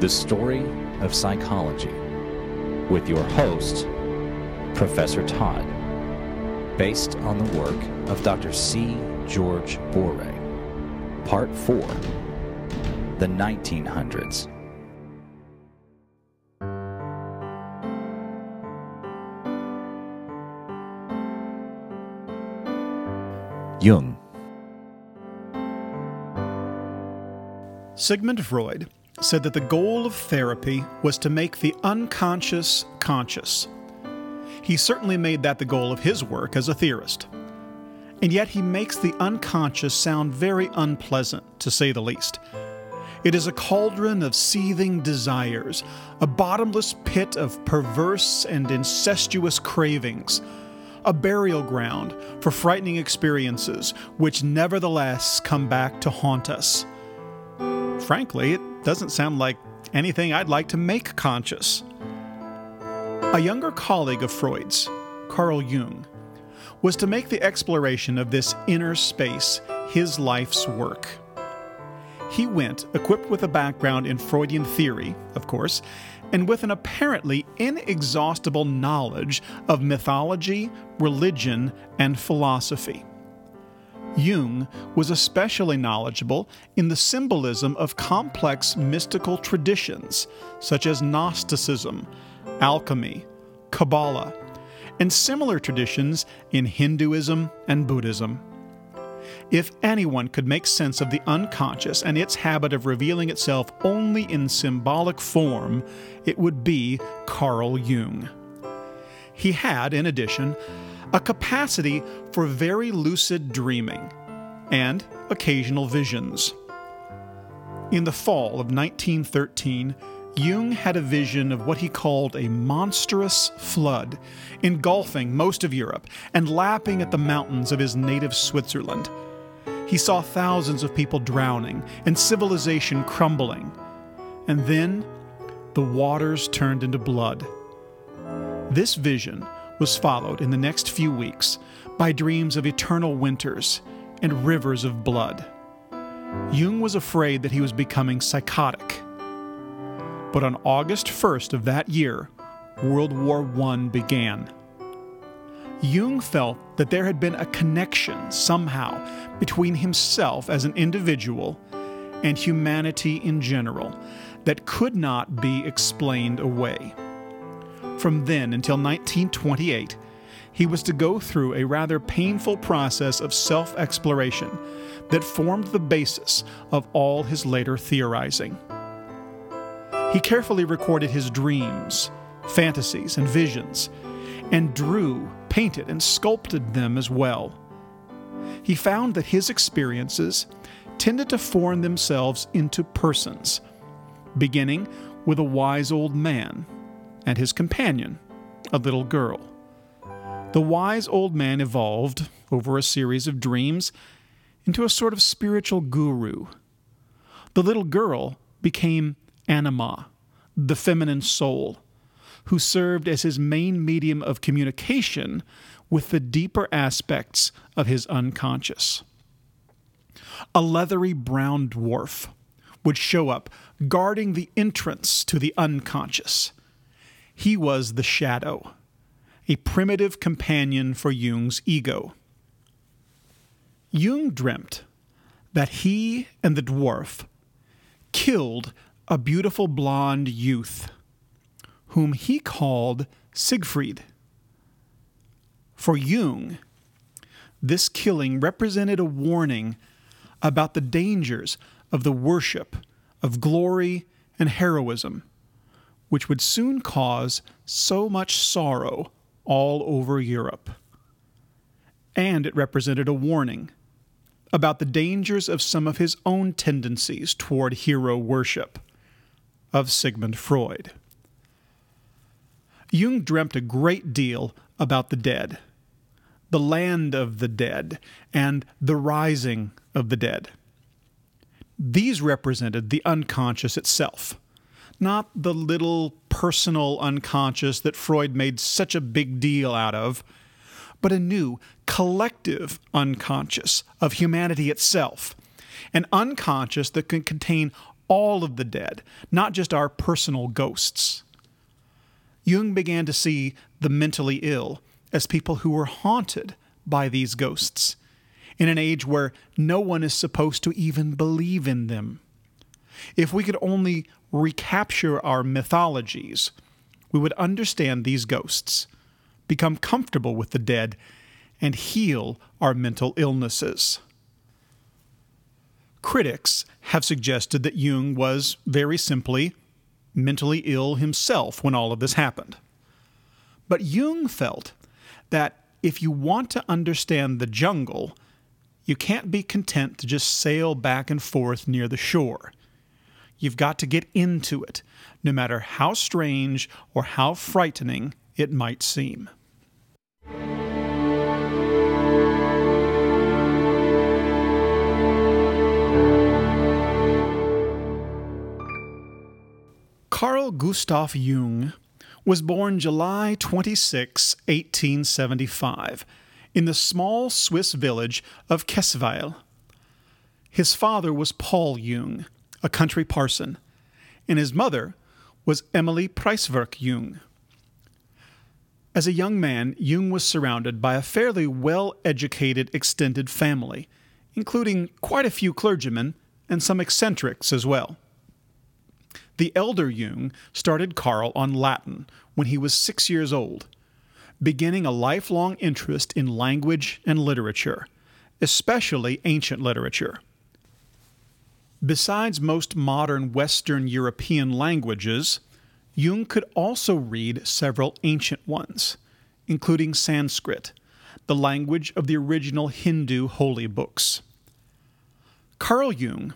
The Story of Psychology, with your host, Professor Todd, based on the work of Dr. C. George Boeree. Part 4 The 1900s. Jung. Sigmund Freud said that the goal of therapy was to make the unconscious conscious. He certainly made that the goal of his work as a theorist. And yet he makes the unconscious sound very unpleasant, to say the least. It is a cauldron of seething desires, a bottomless pit of perverse and incestuous cravings, a burial ground for frightening experiences which nevertheless come back to haunt us. Frankly, it doesn't sound like anything I'd like to make conscious. A younger colleague of Freud's, Carl Jung, was to make the exploration of this inner space his life's work. He went equipped with a background in Freudian theory, of course, and with an apparently inexhaustible knowledge of mythology, religion, and philosophy. Jung was especially knowledgeable in the symbolism of complex mystical traditions such as Gnosticism, alchemy, Kabbalah, and similar traditions in Hinduism and Buddhism. If anyone could make sense of the unconscious and its habit of revealing itself only in symbolic form, it would be Carl Jung. He had, in addition, a capacity for very lucid dreaming and occasional visions. In the fall of 1913, Jung had a vision of what he called a monstrous flood, engulfing most of Europe and lapping at the mountains of his native Switzerland. He saw thousands of people drowning and civilization crumbling. And then the waters turned into blood. This vision was followed in the next few weeks by dreams of eternal winters and rivers of blood. Jung was afraid that he was becoming psychotic. But on August 1st of that year, World War I began. Jung felt that there had been a connection somehow between himself as an individual and humanity in general that could not be explained away. From then until 1928, he was to go through a rather painful process of self exploration that formed the basis of all his later theorizing. He carefully recorded his dreams, fantasies, and visions, and drew, painted, and sculpted them as well. He found that his experiences tended to form themselves into persons, beginning with a wise old man and his companion, a little girl. The wise old man evolved, over a series of dreams, into a sort of spiritual guru. The little girl became Anima, the feminine soul, who served as his main medium of communication with the deeper aspects of his unconscious. A leathery brown dwarf would show up guarding the entrance to the unconscious he was the shadow, a primitive companion for Jung's ego. Jung dreamt that he and the dwarf killed a beautiful blonde youth, whom he called Siegfried. For Jung, this killing represented a warning about the dangers of the worship of glory and heroism which would soon cause so much sorrow all over Europe. And it represented a warning about the dangers of some of his own tendencies toward hero worship of Sigmund Freud. Jung dreamt a great deal about the dead, the land of the dead, and the rising of the dead. These represented the unconscious itself not the little personal unconscious that Freud made such a big deal out of, but a new collective unconscious of humanity itself, an unconscious that can contain all of the dead, not just our personal ghosts. Jung began to see the mentally ill as people who were haunted by these ghosts, in an age where no one is supposed to even believe in them. If we could only recapture our mythologies, we would understand these ghosts, become comfortable with the dead, and heal our mental illnesses. Critics have suggested that Jung was very simply mentally ill himself when all of this happened. But Jung felt that if you want to understand the jungle, you can't be content to just sail back and forth near the shore. You've got to get into it, no matter how strange or how frightening it might seem. Carl Gustav Jung was born July 26, 1875, in the small Swiss village of Kesswil. His father was Paul Jung, a country parson, and his mother was Emily Preiswerk Jung. As a young man, Jung was surrounded by a fairly well educated extended family, including quite a few clergymen and some eccentrics as well. The elder Jung started Carl on Latin when he was six years old, beginning a lifelong interest in language and literature, especially ancient literature. Besides most modern Western European languages, Jung could also read several ancient ones, including Sanskrit, the language of the original Hindu holy books. Carl Jung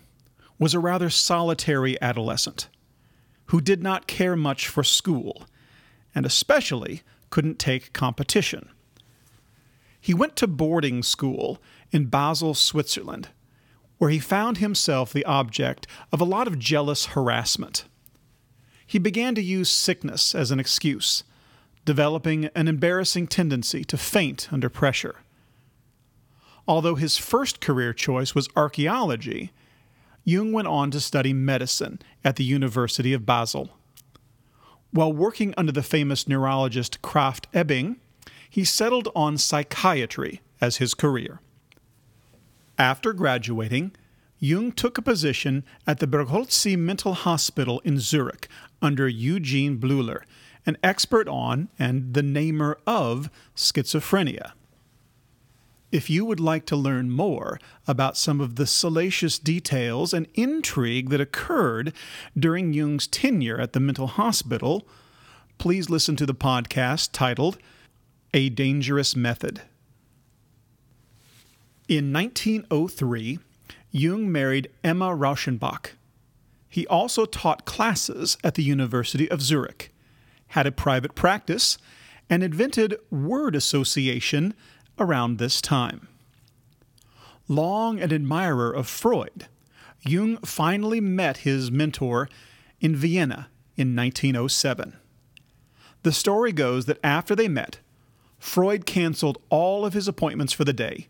was a rather solitary adolescent who did not care much for school, and especially couldn't take competition. He went to boarding school in Basel, Switzerland, where he found himself the object of a lot of jealous harassment. He began to use sickness as an excuse, developing an embarrassing tendency to faint under pressure. Although his first career choice was archaeology, Jung went on to study medicine at the University of Basel. While working under the famous neurologist Krafft Ebing, he settled on psychiatry as his career. After graduating, Jung took a position at the Burghölzli Mental Hospital in Zurich under Eugene Bleuler, an expert on and the namer of schizophrenia. If you would like to learn more about some of the salacious details and intrigue that occurred during Jung's tenure at the mental hospital, please listen to the podcast titled A Dangerous Method. In 1903, Jung married Emma Rauschenbach. He also taught classes at the University of Zurich, had a private practice, and invented word association around this time. Long an admirer of Freud, Jung finally met his mentor in Vienna in 1907. The story goes that after they met, Freud canceled all of his appointments for the day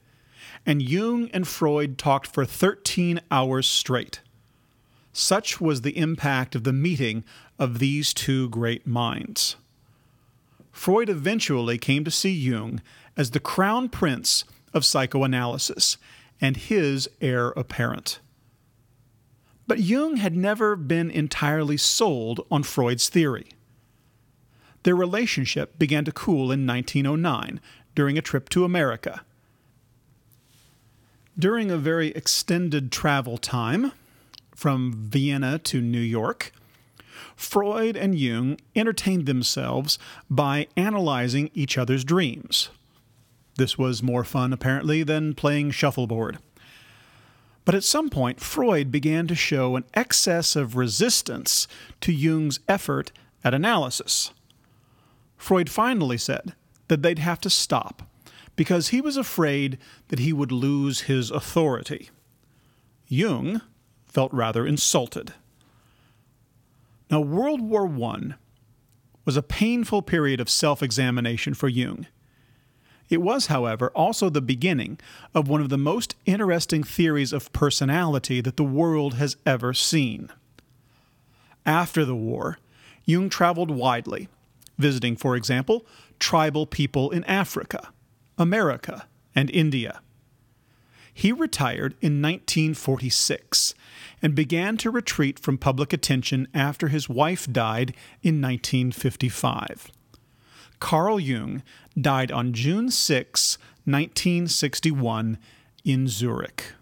and Jung and Freud talked for 13 hours straight. Such was the impact of the meeting of these two great minds. Freud eventually came to see Jung as the crown prince of psychoanalysis and his heir apparent. But Jung had never been entirely sold on Freud's theory. Their relationship began to cool in 1909 during a trip to America during a very extended travel time from Vienna to New York, Freud and Jung entertained themselves by analyzing each other's dreams. This was more fun, apparently, than playing shuffleboard. But at some point, Freud began to show an excess of resistance to Jung's effort at analysis. Freud finally said that they'd have to stop because he was afraid that he would lose his authority. Jung felt rather insulted. Now, World War I was a painful period of self examination for Jung. It was, however, also the beginning of one of the most interesting theories of personality that the world has ever seen After the war, Jung traveled widely, visiting, for example, tribal people in Africa, America, and India. He retired in 1946 and began to retreat from public attention after his wife died in 1955. Carl Jung died on June 6, 1961, in Zurich.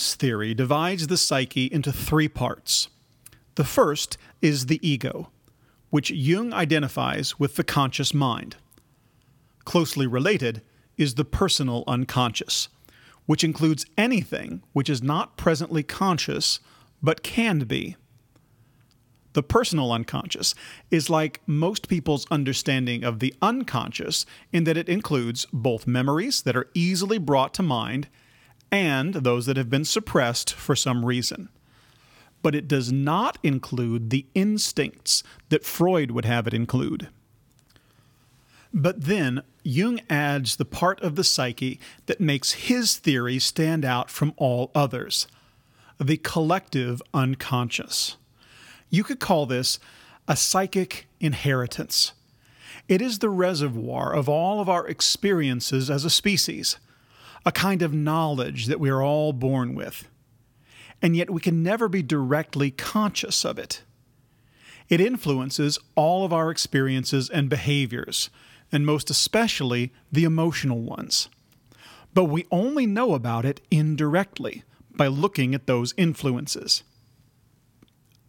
Jung's theory divides the psyche into three parts. The first is the ego, which Jung identifies with the conscious mind. Closely related is the personal unconscious, which includes anything which is not presently conscious but can be. The personal unconscious is like most people's understanding of the unconscious in that it includes both memories that are easily brought to mind and those that have been suppressed for some reason. But it does not include the instincts that Freud would have it include. But then Jung adds the part of the psyche that makes his theory stand out from all others the collective unconscious. You could call this a psychic inheritance. It is the reservoir of all of our experiences as a species a kind of knowledge that we are all born with. And yet we can never be directly conscious of it. It influences all of our experiences and behaviors, and most especially the emotional ones. But we only know about it indirectly by looking at those influences.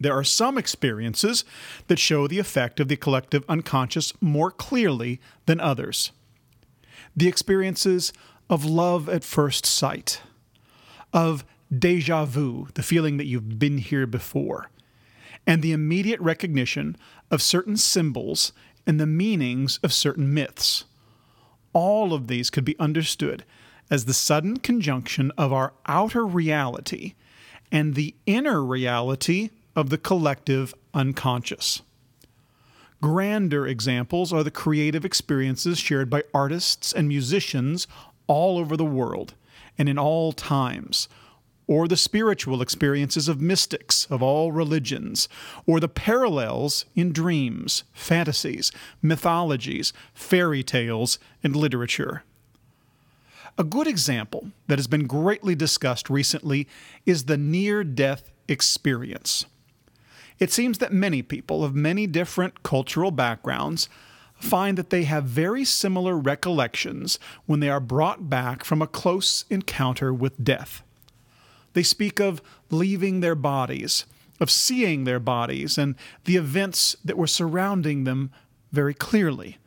There are some experiences that show the effect of the collective unconscious more clearly than others. The experiences of love at first sight, of deja vu, the feeling that you've been here before, and the immediate recognition of certain symbols and the meanings of certain myths. All of these could be understood as the sudden conjunction of our outer reality and the inner reality of the collective unconscious. Grander examples are the creative experiences shared by artists and musicians all over the world and in all times, or the spiritual experiences of mystics of all religions, or the parallels in dreams, fantasies, mythologies, fairy tales, and literature. A good example that has been greatly discussed recently is the near death experience. It seems that many people of many different cultural backgrounds find that they have very similar recollections when they are brought back from a close encounter with death. They speak of leaving their bodies, of seeing their bodies, and the events that were surrounding them very clearly.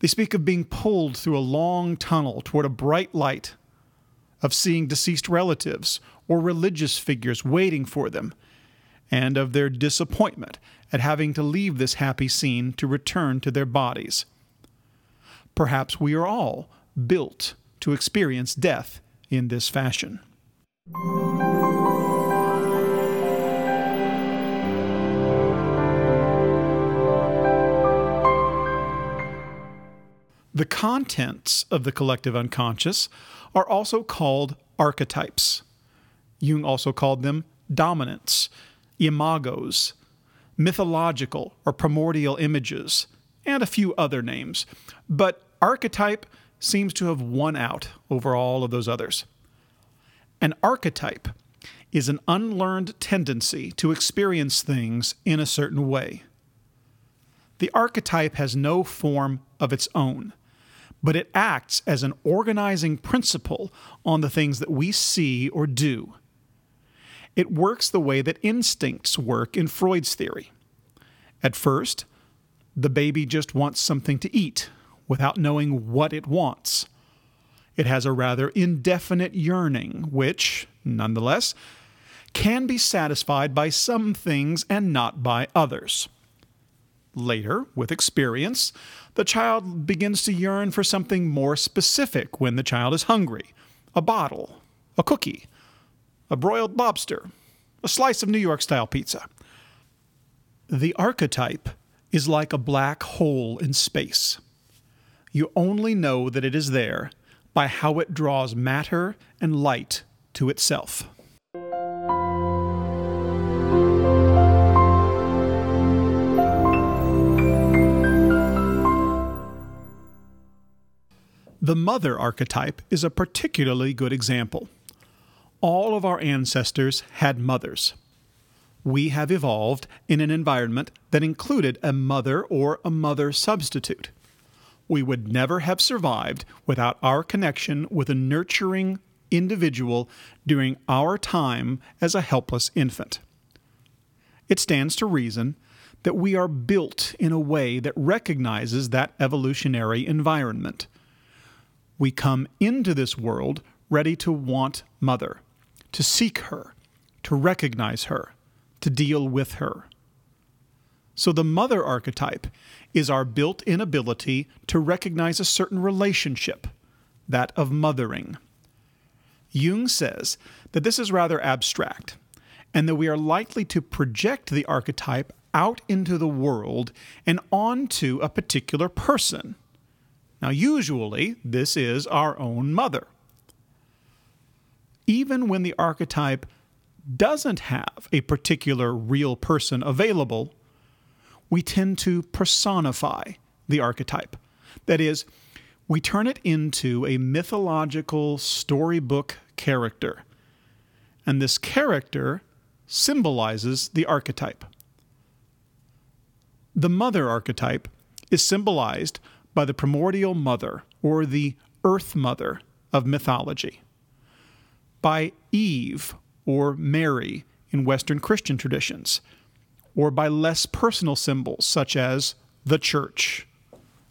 They speak of being pulled through a long tunnel toward a bright light, of seeing deceased relatives or religious figures waiting for them, and of their disappointment at having to leave this happy scene to return to their bodies. Perhaps we are all built to experience death in this fashion. The contents of the collective unconscious are also called archetypes. Jung also called them dominants, imagos, mythological or primordial images, and a few other names. But archetype seems to have won out over all of those others. An archetype is an unlearned tendency to experience things in a certain way. The archetype has no form of its own, but it acts as an organizing principle on the things that we see or do. It works the way that instincts work in Freud's theory. At first, the baby just wants something to eat without knowing what it wants. It has a rather indefinite yearning, which, nonetheless, can be satisfied by some things and not by others. Later, with experience, the child begins to yearn for something more specific when the child is hungry a bottle, a cookie, a broiled lobster, a slice of New York style pizza. The archetype is like a black hole in space. You only know that it is there by how it draws matter and light to itself. The mother archetype is a particularly good example. All of our ancestors had mothers. We have evolved in an environment that included a mother or a mother substitute. We would never have survived without our connection with a nurturing individual during our time as a helpless infant. It stands to reason that we are built in a way that recognizes that evolutionary environment we come into this world ready to want Mother, to seek her, to recognize her, to deal with her. So the mother archetype is our built in ability to recognize a certain relationship, that of mothering. Jung says that this is rather abstract, and that we are likely to project the archetype out into the world and onto a particular person. Now, usually, this is our own mother. Even when the archetype doesn't have a particular real person available, we tend to personify the archetype. That is, we turn it into a mythological storybook character. And this character symbolizes the archetype. The mother archetype is symbolized by the primordial mother or the earth mother of mythology, by Eve or Mary in Western Christian traditions, or by less personal symbols such as the church,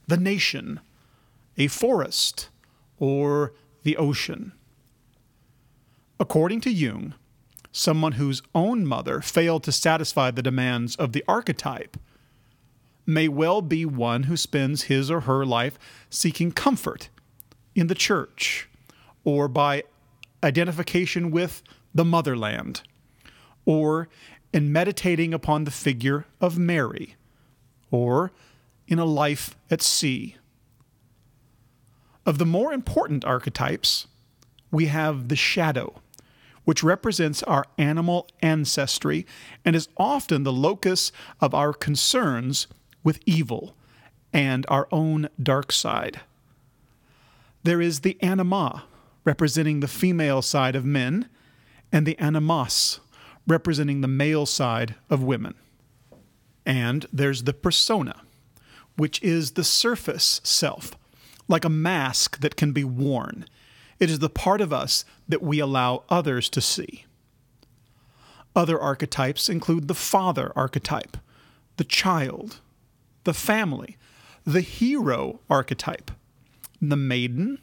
the nation, a forest, or the ocean. According to Jung, someone whose own mother failed to satisfy the demands of the archetype may well be one who spends his or her life seeking comfort in the church or by identification with the motherland or in meditating upon the figure of Mary or in a life at sea. Of the more important archetypes, we have the shadow, which represents our animal ancestry and is often the locus of our concerns with evil and our own dark side. There is the anima, representing the female side of men, and the animus, representing the male side of women. And there's the persona, which is the surface self, like a mask that can be worn. It is the part of us that we allow others to see. Other archetypes include the father archetype, the child, the family, the hero archetype, the maiden,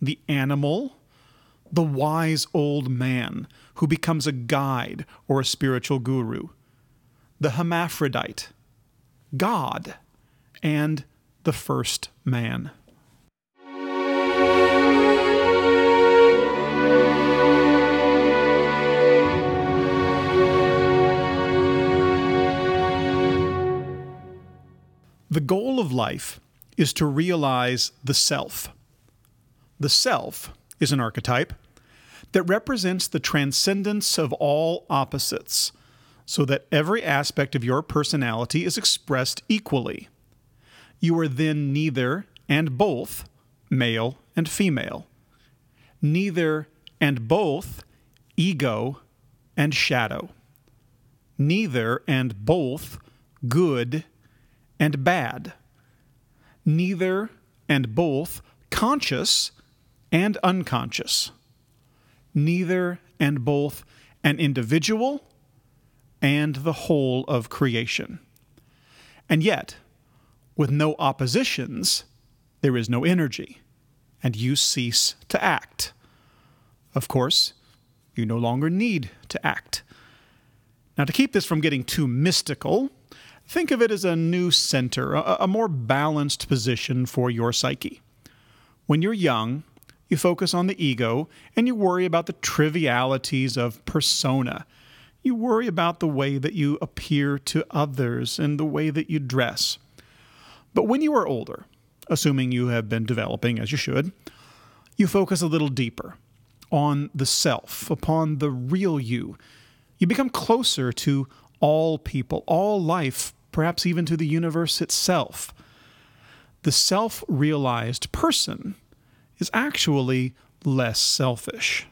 the animal, the wise old man who becomes a guide or a spiritual guru, the hermaphrodite, God, and the first man. The goal of life is to realize the self. The self is an archetype that represents the transcendence of all opposites, so that every aspect of your personality is expressed equally. You are then neither and both male and female, neither and both ego and shadow, neither and both good and bad, neither and both conscious and unconscious, neither and both an individual and the whole of creation. And yet, with no oppositions, there is no energy, and you cease to act. Of course, you no longer need to act. Now, to keep this from getting too mystical, Think of it as a new center, a, a more balanced position for your psyche. When you're young, you focus on the ego and you worry about the trivialities of persona. You worry about the way that you appear to others and the way that you dress. But when you are older, assuming you have been developing as you should, you focus a little deeper on the self, upon the real you. You become closer to all people, all life, perhaps even to the universe itself. The self realized person is actually less selfish.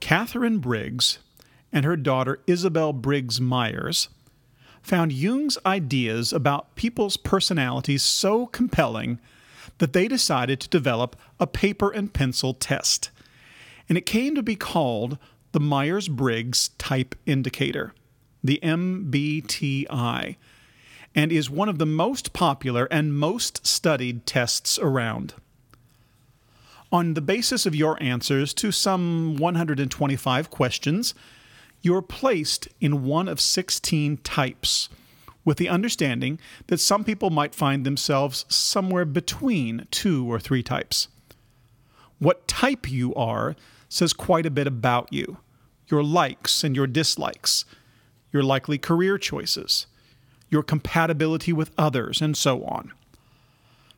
Katharine Briggs and her daughter Isabel Briggs Myers found Jung's ideas about people's personalities so compelling that they decided to develop a paper and pencil test. And it came to be called the Myers Briggs Type Indicator, the MBTI, and is one of the most popular and most studied tests around. On the basis of your answers to some 125 questions, you're placed in one of 16 types, with the understanding that some people might find themselves somewhere between two or three types. What type you are says quite a bit about you your likes and your dislikes, your likely career choices, your compatibility with others, and so on.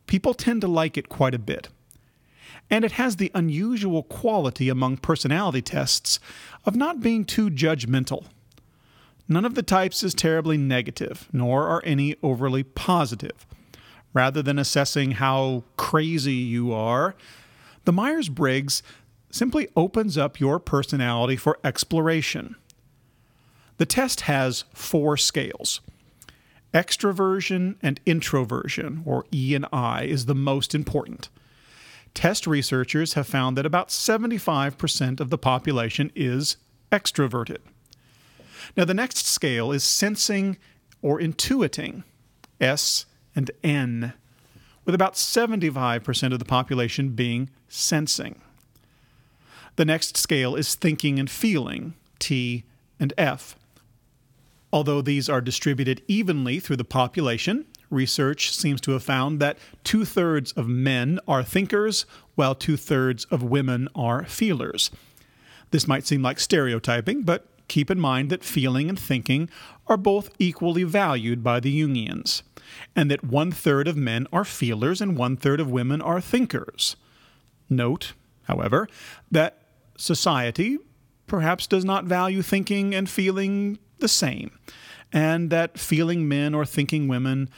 People tend to like it quite a bit and it has the unusual quality among personality tests of not being too judgmental. None of the types is terribly negative, nor are any overly positive. Rather than assessing how crazy you are, the Myers Briggs simply opens up your personality for exploration. The test has four scales. Extroversion and introversion, or E and I, is the most important test researchers have found that about 75% of the population is extroverted. Now, the next scale is sensing or intuiting, S and N, with about 75% of the population being sensing. The next scale is thinking and feeling, T and F. Although these are distributed evenly through the population, research seems to have found that two thirds of men are thinkers, while two thirds of women are feelers. This might seem like stereotyping, but keep in mind that feeling and thinking are both equally valued by the Jungians, and that one third of men are feelers and one third of women are thinkers. Note, however, that society perhaps does not value thinking and feeling the same, and that feeling men or thinking women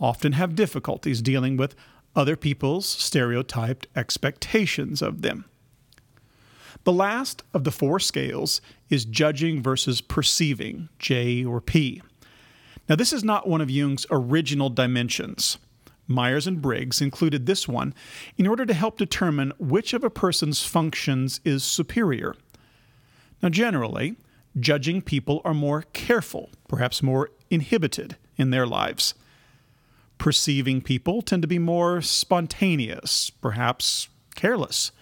often have difficulties dealing with other people's stereotyped expectations of them. The last of the four scales is judging versus perceiving, J or P. Now, this is not one of Jung's original dimensions. Myers and Briggs included this one in order to help determine which of a person's functions is superior. Now, generally, judging people are more careful, perhaps more inhibited in their lives perceiving people tend to be more spontaneous, perhaps careless.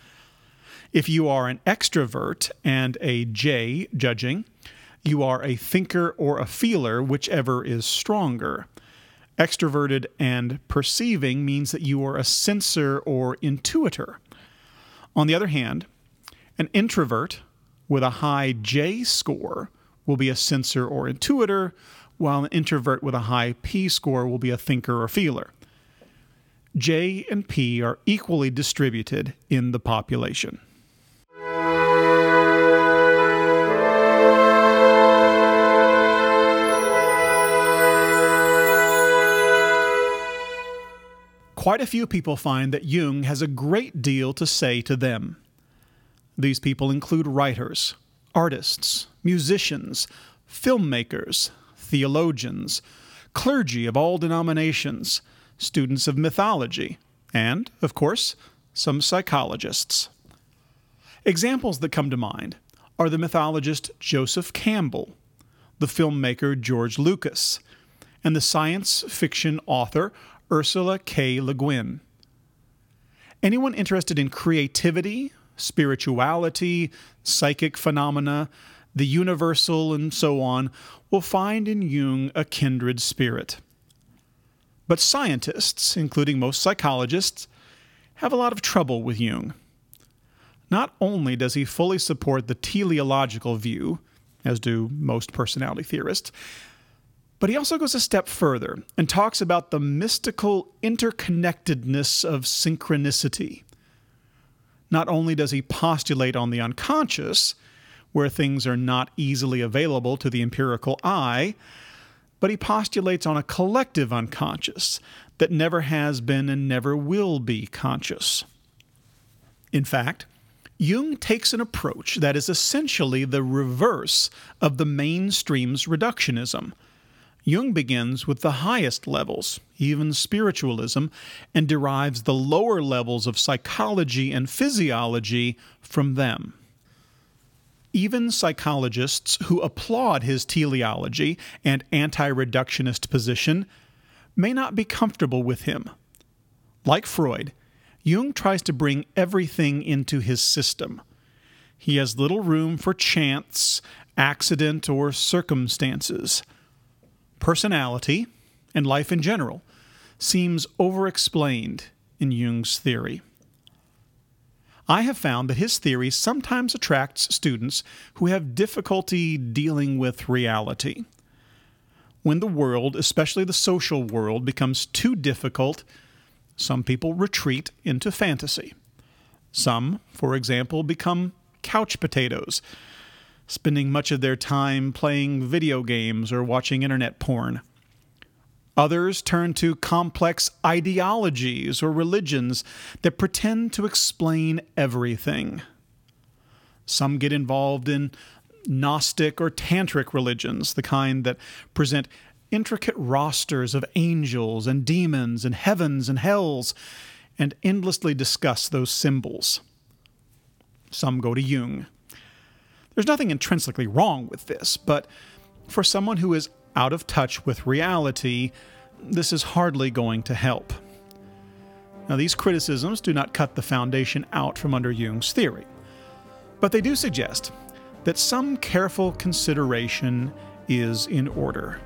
If you are an extrovert and a J judging, you are a thinker or a feeler, whichever is stronger. Extroverted and perceiving means that you are a sensor or intuitor. On the other hand, an introvert with a high J score will be a sensor or intuitor, while an introvert with a high P score will be a thinker or feeler. J and P are equally distributed in the population. Quite a few people find that Jung has a great deal to say to them. These people include writers, artists, musicians, filmmakers, theologians, clergy of all denominations, students of mythology, and, of course, some psychologists. Examples that come to mind are the mythologist Joseph Campbell, the filmmaker George Lucas, and the science fiction author Ursula K. Le Guin. Anyone interested in creativity, spirituality, psychic phenomena, the universal, and so on, will find in Jung a kindred spirit. But scientists, including most psychologists, have a lot of trouble with Jung. Not only does he fully support the teleological view, as do most personality theorists, but he also goes a step further and talks about the mystical interconnectedness of synchronicity. Not only does he postulate on the unconscious, where things are not easily available to the empirical eye, but he postulates on a collective unconscious that never has been and never will be conscious. In fact, Jung takes an approach that is essentially the reverse of the mainstream's reductionism. Jung begins with the highest levels, even spiritualism, and derives the lower levels of psychology and physiology from them. Even psychologists who applaud his teleology and anti reductionist position may not be comfortable with him. Like Freud, Jung tries to bring everything into his system. He has little room for chance, accident, or circumstances. Personality, and life in general, seems overexplained in Jung's theory. I have found that his theory sometimes attracts students who have difficulty dealing with reality. When the world, especially the social world, becomes too difficult, some people retreat into fantasy. Some, for example, become couch potatoes, spending much of their time playing video games or watching internet porn. Others turn to complex ideologies or religions that pretend to explain everything. Some get involved in Gnostic or Tantric religions, the kind that present intricate rosters of angels and demons and heavens and hells, and endlessly discuss those symbols. Some go to Jung. There's nothing intrinsically wrong with this, but for someone who is out of touch with reality, this is hardly going to help. Now, these criticisms do not cut the foundation out from under Jung's theory, but they do suggest that some careful consideration is in order.